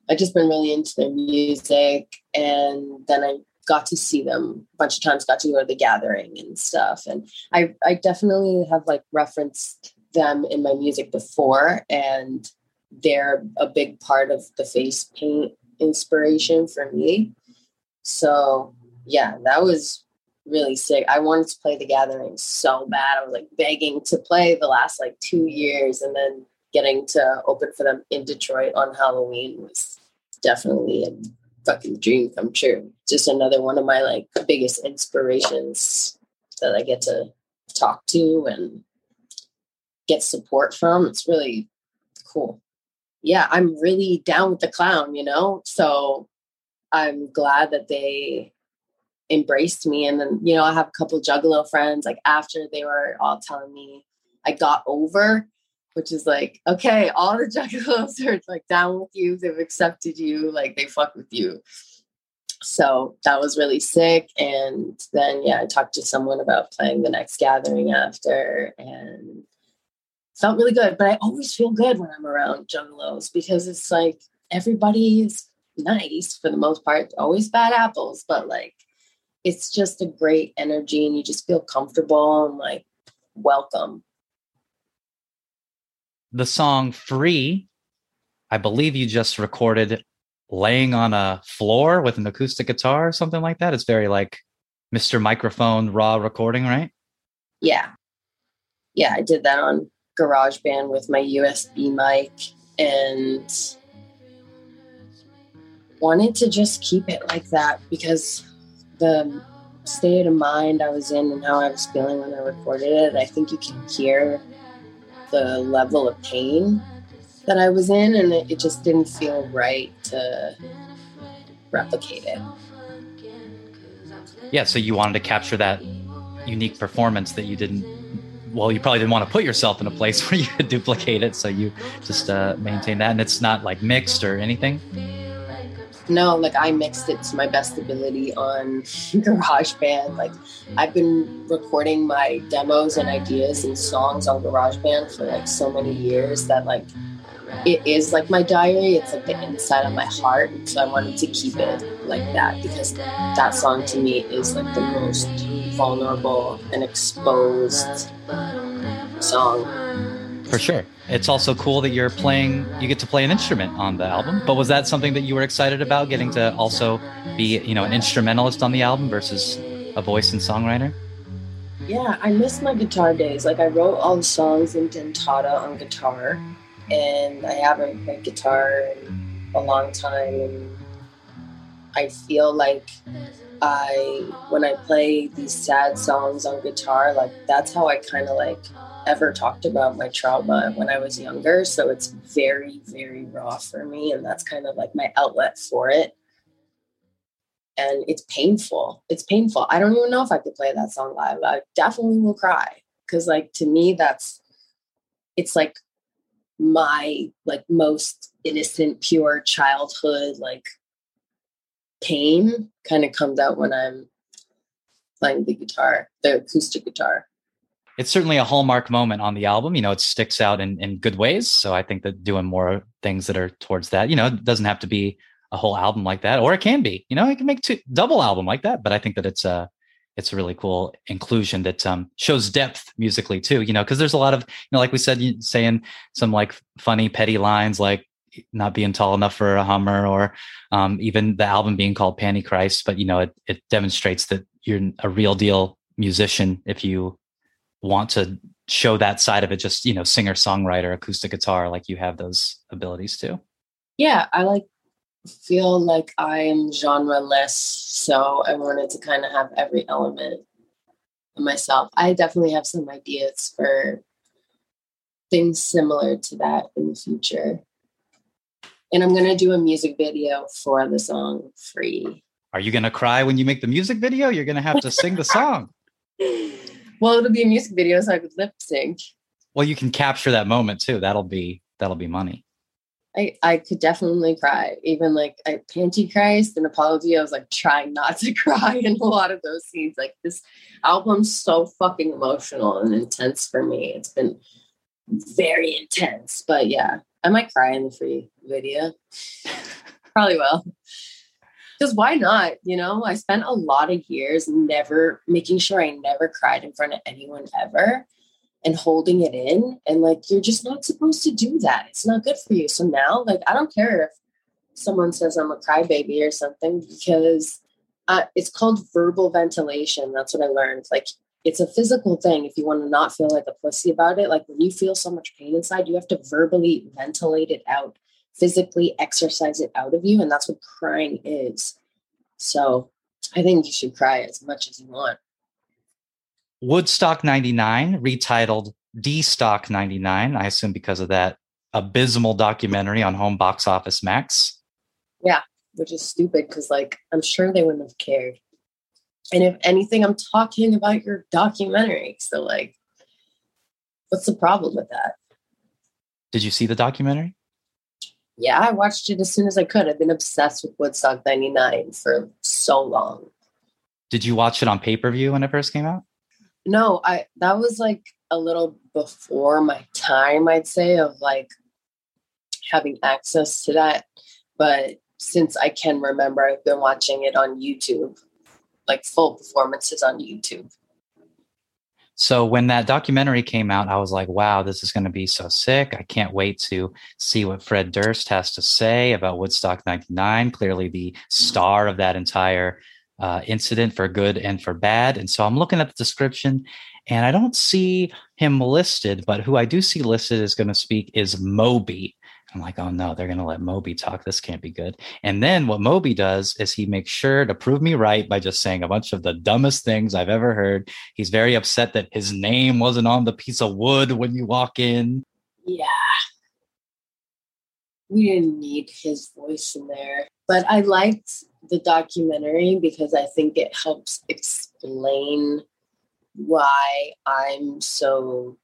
I just been really into their music and then I got to see them a bunch of times, got to go to the gathering and stuff. And I, I definitely have like referenced them in my music before, and they're a big part of the face paint inspiration for me. So yeah, that was really sick. I wanted to play the gathering so bad. I was like begging to play the last like two years and then getting to open for them in Detroit on Halloween was definitely a fucking dream come true. Just another one of my like biggest inspirations that I get to talk to and get support from. It's really cool. Yeah, I'm really down with the clown, you know? So I'm glad that they embraced me. And then, you know, I have a couple juggalo friends, like after they were all telling me I got over, which is like, okay, all the [LAUGHS] juggalos are like down with you, they've accepted you, like they fuck with you. So that was really sick. And then yeah, I talked to someone about playing the next gathering after and felt really good. But I always feel good when I'm around juggalos because it's like everybody's nice for the most part, always bad apples, but like it's just a great energy and you just feel comfortable and like welcome. The song Free, I believe you just recorded laying on a floor with an acoustic guitar or something like that. It's very like Mr. Microphone raw recording, right? Yeah. Yeah, I did that on GarageBand with my USB mic and wanted to just keep it like that because the state of mind I was in and how I was feeling when I recorded it, I think you can hear the level of pain that I was in, and it, it just didn't feel right to replicate it. Yeah, so you wanted to capture that unique performance that you didn't. Well, you probably didn't want to put yourself in a place [LAUGHS] where you could duplicate it, so you just uh, maintain that, and it's not like mixed or anything. No, like I mixed it to my best ability on [LAUGHS] GarageBand. Like I've been recording my demos and ideas and songs on GarageBand for like so many years that like it is like my diary. It's like the inside of my heart. So I wanted to keep it like that because that song to me is like the most vulnerable and exposed song. For sure. It's also cool that you're playing, you get to play an instrument on the album. But was that something that you were excited about, getting to also be, you know, an instrumentalist on the album versus a voice and songwriter? Yeah, I miss my guitar days. Like I wrote all the songs in Dentata on guitar, and I haven't played guitar in a long time. And I feel like I, when I play these sad songs on guitar, like that's how I kind of like ever talked about my trauma when I was younger. So it's very, very raw for me. And that's kind of like my outlet for it. And it's painful. It's painful. I don't even know if I could play that song live. I definitely will cry. Cause like to me, that's it's like my like most innocent, pure childhood, like pain kind of comes out when I'm playing the guitar, the acoustic guitar it's certainly a hallmark moment on the album. You know, it sticks out in, in good ways. So I think that doing more things that are towards that, you know, it doesn't have to be a whole album like that, or it can be, you know, it can make two double album like that. But I think that it's a, it's a really cool inclusion that um, shows depth musically too, you know, because there's a lot of, you know, like we said, saying some like funny, petty lines like not being tall enough for a Hummer or um, even the album being called Pantychrist. But, you know, it, it demonstrates that you're a real deal musician if you want to show that side of it just you know singer songwriter acoustic guitar like you have those abilities too? Yeah i like feel like i am genre less so i wanted to kind of have every element of myself. I definitely have some ideas for things similar to that in the future. And i'm going to do a music video for the song free. Are you going to cry when you make the music video? You're going to have to sing the song [LAUGHS] well, it'll be a music video, so I could lip sync. Well, you can capture that moment too. That'll be that'll be money. I, I could definitely cry. Even like I Pantychrist and Apology, I was like trying not to [LAUGHS] cry in a lot of those scenes. Like this album's so fucking emotional and intense for me. It's been very intense. But yeah, I might cry in the free video. [LAUGHS] Probably will. Because why not? You know, I spent a lot of years never making sure I never cried in front of anyone ever and holding it in. And like, you're just not supposed to do that. It's not good for you. So now, like, I don't care if someone says I'm a crybaby or something because uh, it's called verbal ventilation. That's what I learned. Like, it's a physical thing. If you want to not feel like a pussy about it, like when you feel so much pain inside, you have to verbally ventilate it out physically exercise it out of you. And that's what crying is. So I think you should cry as much as you want. Woodstock 99, retitled D Stock 99, I assume because of that abysmal documentary on Home Box Office Max. Yeah, which is stupid because, like, I'm sure they wouldn't have cared. And if anything, I'm talking about your documentary. So, like, what's the problem with that? Did you see the documentary? Yeah, I watched it as soon as I could. I've been obsessed with Woodstock 99 for so long. Did you watch it on pay per view when it first came out? No, I that was like a little before my time, I'd say, of like having access to that. But since I can remember, I've been watching it on YouTube, like full performances on YouTube. So when that documentary came out, I was like, wow, this is going to be so sick. I can't wait to see what Fred Durst has to say about Woodstock 99, clearly the star of that entire uh, incident for good and for bad. And so I'm looking at the description and I don't see him listed, but who I do see listed is going to speak is Moby. I'm like, oh no, they're going to let Moby talk. This can't be good. And then what Moby does is he makes sure to prove me right by just saying a bunch of the dumbest things I've ever heard. He's very upset that his name wasn't on the piece of wood when you walk in. Yeah. We didn't need his voice in there. But I liked the documentary because I think it helps explain why I'm so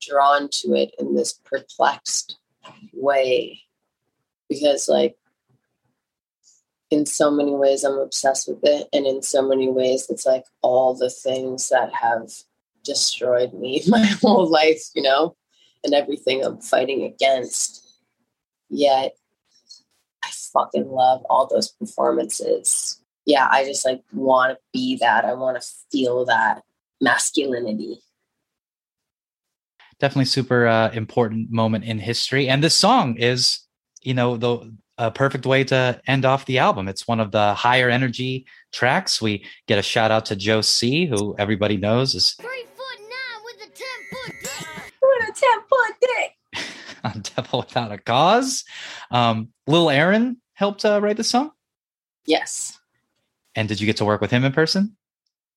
drawn to it in this perplexed way. Because like in so many ways i'm obsessed with it. And in so many ways it's like all the things that have destroyed me [LAUGHS] my whole life you know and everything i'm fighting against. Yet i fucking love all those performances. Yeah i just like want to be that. I want to feel that masculinity definitely super uh, important moment in history. And this song is, you know, the a perfect way to end off the album. It's one of the higher energy tracks. We get a shout out to Joe C, who everybody knows is Three foot nine with a ten foot dick. what a 10 foot dick [LAUGHS] on Devil Without a Cause. Um, Lil Aaron helped uh, write the song. yes And did you get to work with him in person?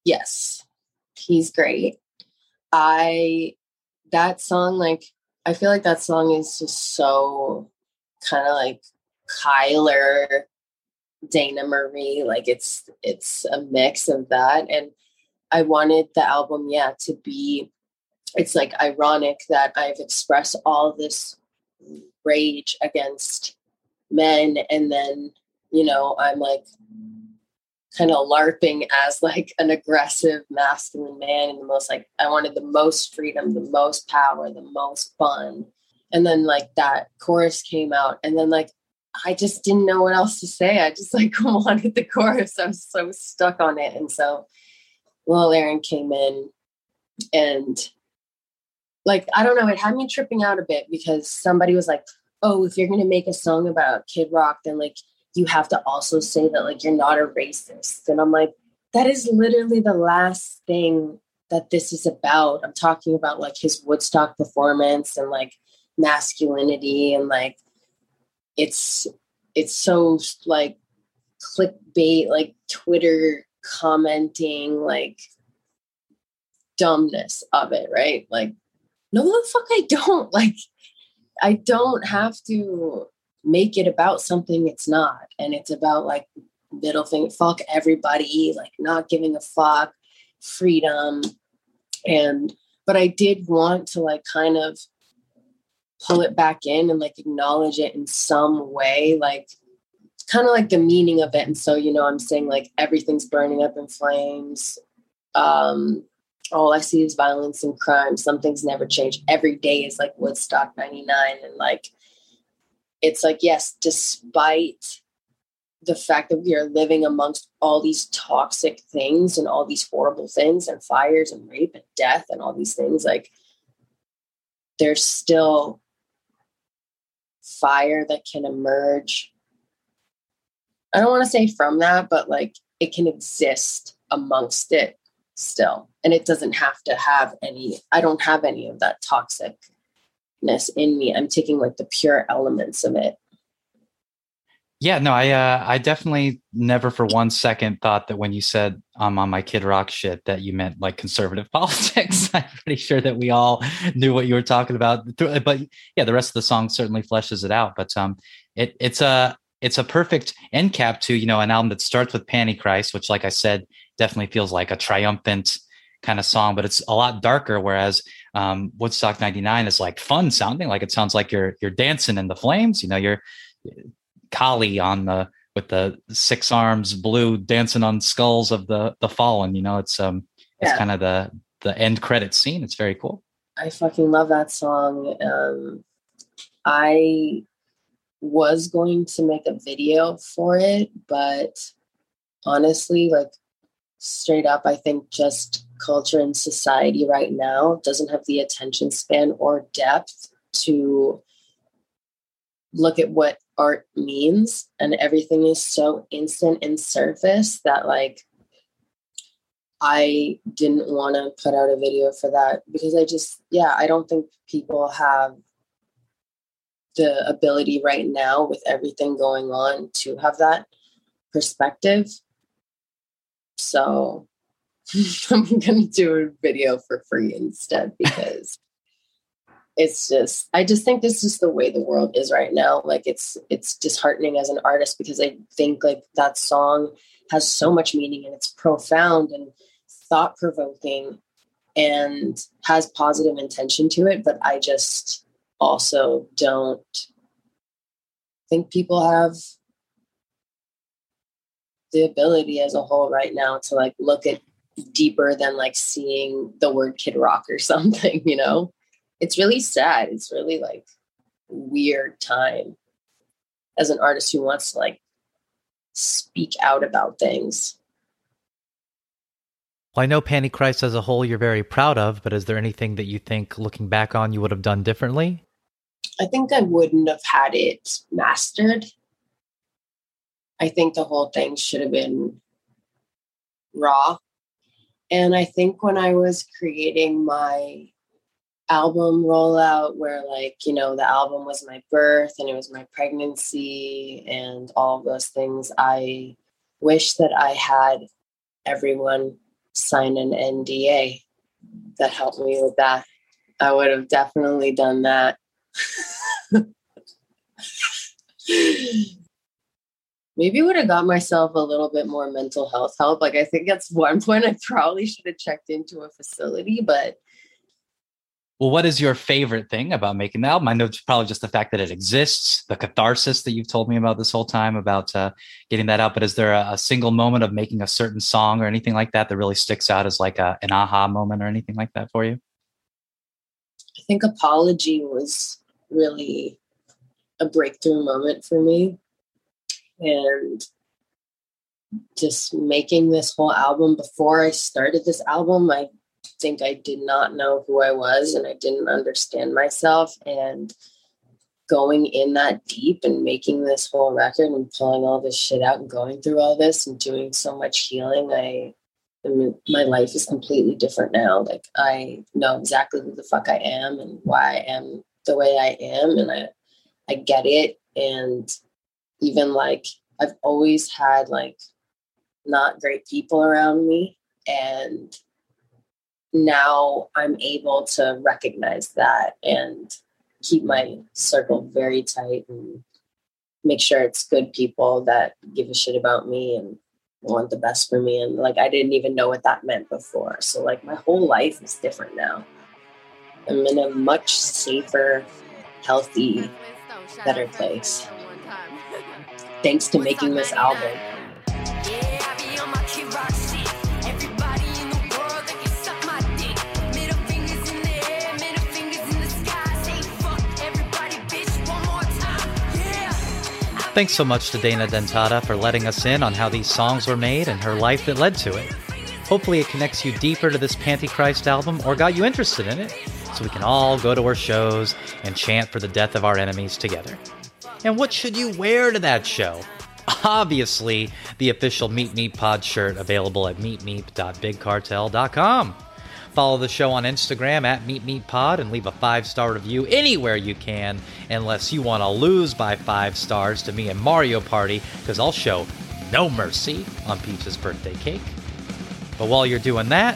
yes he's great i that song like i feel like that song is just so kind of like kyler dana marie like it's it's a mix of that. And i wanted the album yeah to be it's like ironic that i've expressed all this rage against men and then you know i'm like kind of larping as like an aggressive masculine man and the most like I wanted the most freedom, the mm-hmm. most power, the most fun. And then like that chorus came out and then like I just didn't know what else to say. I just [LAUGHS] like [LAUGHS] wanted the chorus. I was so stuck on it. And so Lil Aaron came in and like I don't know, it had me tripping out a bit because somebody was like, Oh, if you're gonna make a song about Kid Rock, then like you have to also say that like you're not a racist. And I'm like, that is literally the last thing that this is about. I'm talking about like his Woodstock performance and like masculinity and like it's it's so like clickbait, like Twitter commenting, like dumbness of it, right? Like, no the fuck I don't. [LAUGHS] Like I don't have to make it about something it's not. And it's about like middle thing, fuck everybody, like not giving a fuck, freedom. And but I did want to like kind of pull it back in and like acknowledge it in some way, like kind of like the meaning of it. And so, you know, I'm saying like everything's burning up in flames. Um, all I see is violence and crime. Some things never change. Every day is like Woodstock 99. And like, it's like, yes, despite the fact that we are living amongst all these toxic things and all these horrible things and fires and rape and death and all these things like there's still fire that can emerge. I don't want to say from that but like it can exist amongst it still. And it doesn't have to have any i don't have any of that toxicness in me i'm taking like the pure elements of it Yeah, no, I uh, I definitely never for one second thought that when you said I'm on my Kid Rock shit that you meant like conservative [LAUGHS] politics. [LAUGHS] I'm pretty sure that we all knew what you were talking about. But yeah, the rest of the song certainly fleshes it out. But um, it it's a it's a perfect end cap to you know an album that starts with Pantychrist, which, like I said, definitely feels like a triumphant kind of song, but it's a lot darker. Whereas um, Woodstock '99 is like fun sounding, like it sounds like you're you're dancing in the flames. You know, you're Kali on the with the six arms blue dancing on skulls of the the fallen. You know, it's um it's kind of the the end credit scene. It's very cool. I fucking love that song. Um, I was going to make a video for it, but honestly, like straight up, I think just culture and society right now doesn't have the attention span or depth to look at what art means. And everything is so instant and surface that, like, I didn't want to put out a video for that because I just, yeah, I don't think people have the ability right now with everything going on to have that perspective. So [LAUGHS] I'm going to do a video for free instead because it's just I just think this is the way the world is right now. Like it's it's disheartening as an artist because I think like that song has so much meaning and it's profound and thought provoking and has positive intention to it, but I just also don't think people have the ability as a whole right now to like look at deeper than like seeing the word kid rock or [LAUGHS] something, you know? It's really sad. It's really like weird time as an artist who wants to like speak out about things. Well, I know Pantychrist as a whole you're very proud of, but is there anything that you think looking back on you would have done differently? I think I wouldn't have had it mastered. I think the whole thing should have been raw. And I think when I was creating my album rollout, where like, you know, the album was my birth and it was my pregnancy and all of those things, I wish that I had everyone sign an NDA that helped me with that. I would have definitely done that. [LAUGHS] Maybe would have got myself a little bit more mental health help. Like I think at one [LAUGHS] point I probably should have checked into a facility, but Well, what is your favorite thing about making the album? I know it's probably just the fact that it exists, the catharsis that you've told me about this whole time about uh, getting that out. But is there a, a single moment of making a certain song or anything like that that really sticks out as like a, an aha moment or anything like that for you? I think apology was really a breakthrough moment for me. And just making this whole album before I started this album, I think I did not know who I was and I didn't understand myself. And going in that deep and making this whole record and pulling all this shit out and going through all this and doing so much healing, I I mean, my life is completely different now. Like I know exactly who the fuck I am and why I am the way I am, and I I get it. And even like I've always had like not great people around me, and now I'm able to recognize that and keep my circle very tight and make sure it's good people that give a shit about me and want the best for me and like I didn't even know what that meant before. So like my whole life is different now. I'm in a much safer, healthy, better place. Thanks to making this album. Thanks so much to Dana Dentata for letting us in on how these songs were made and her life that led to it. Hopefully, it connects you deeper to this Pantychrist album or got you interested in it, so we can all go to her shows and chant for the death of our enemies together. And what should you wear to that show? Obviously, the official Meet Meep Pod shirt available at meepmeep.bigcartel.com. Follow the show on Instagram at MeepMeepPod and leave a five star review anywhere you can, unless you want to lose by five stars to me and Mario Party, because I'll show no mercy on Peach's birthday cake. But while you're doing that,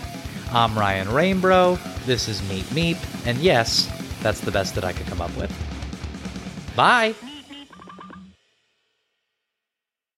I'm Ryan Rainbow. This is Meet Meep, and yes, that's the best that I could come up with. Bye.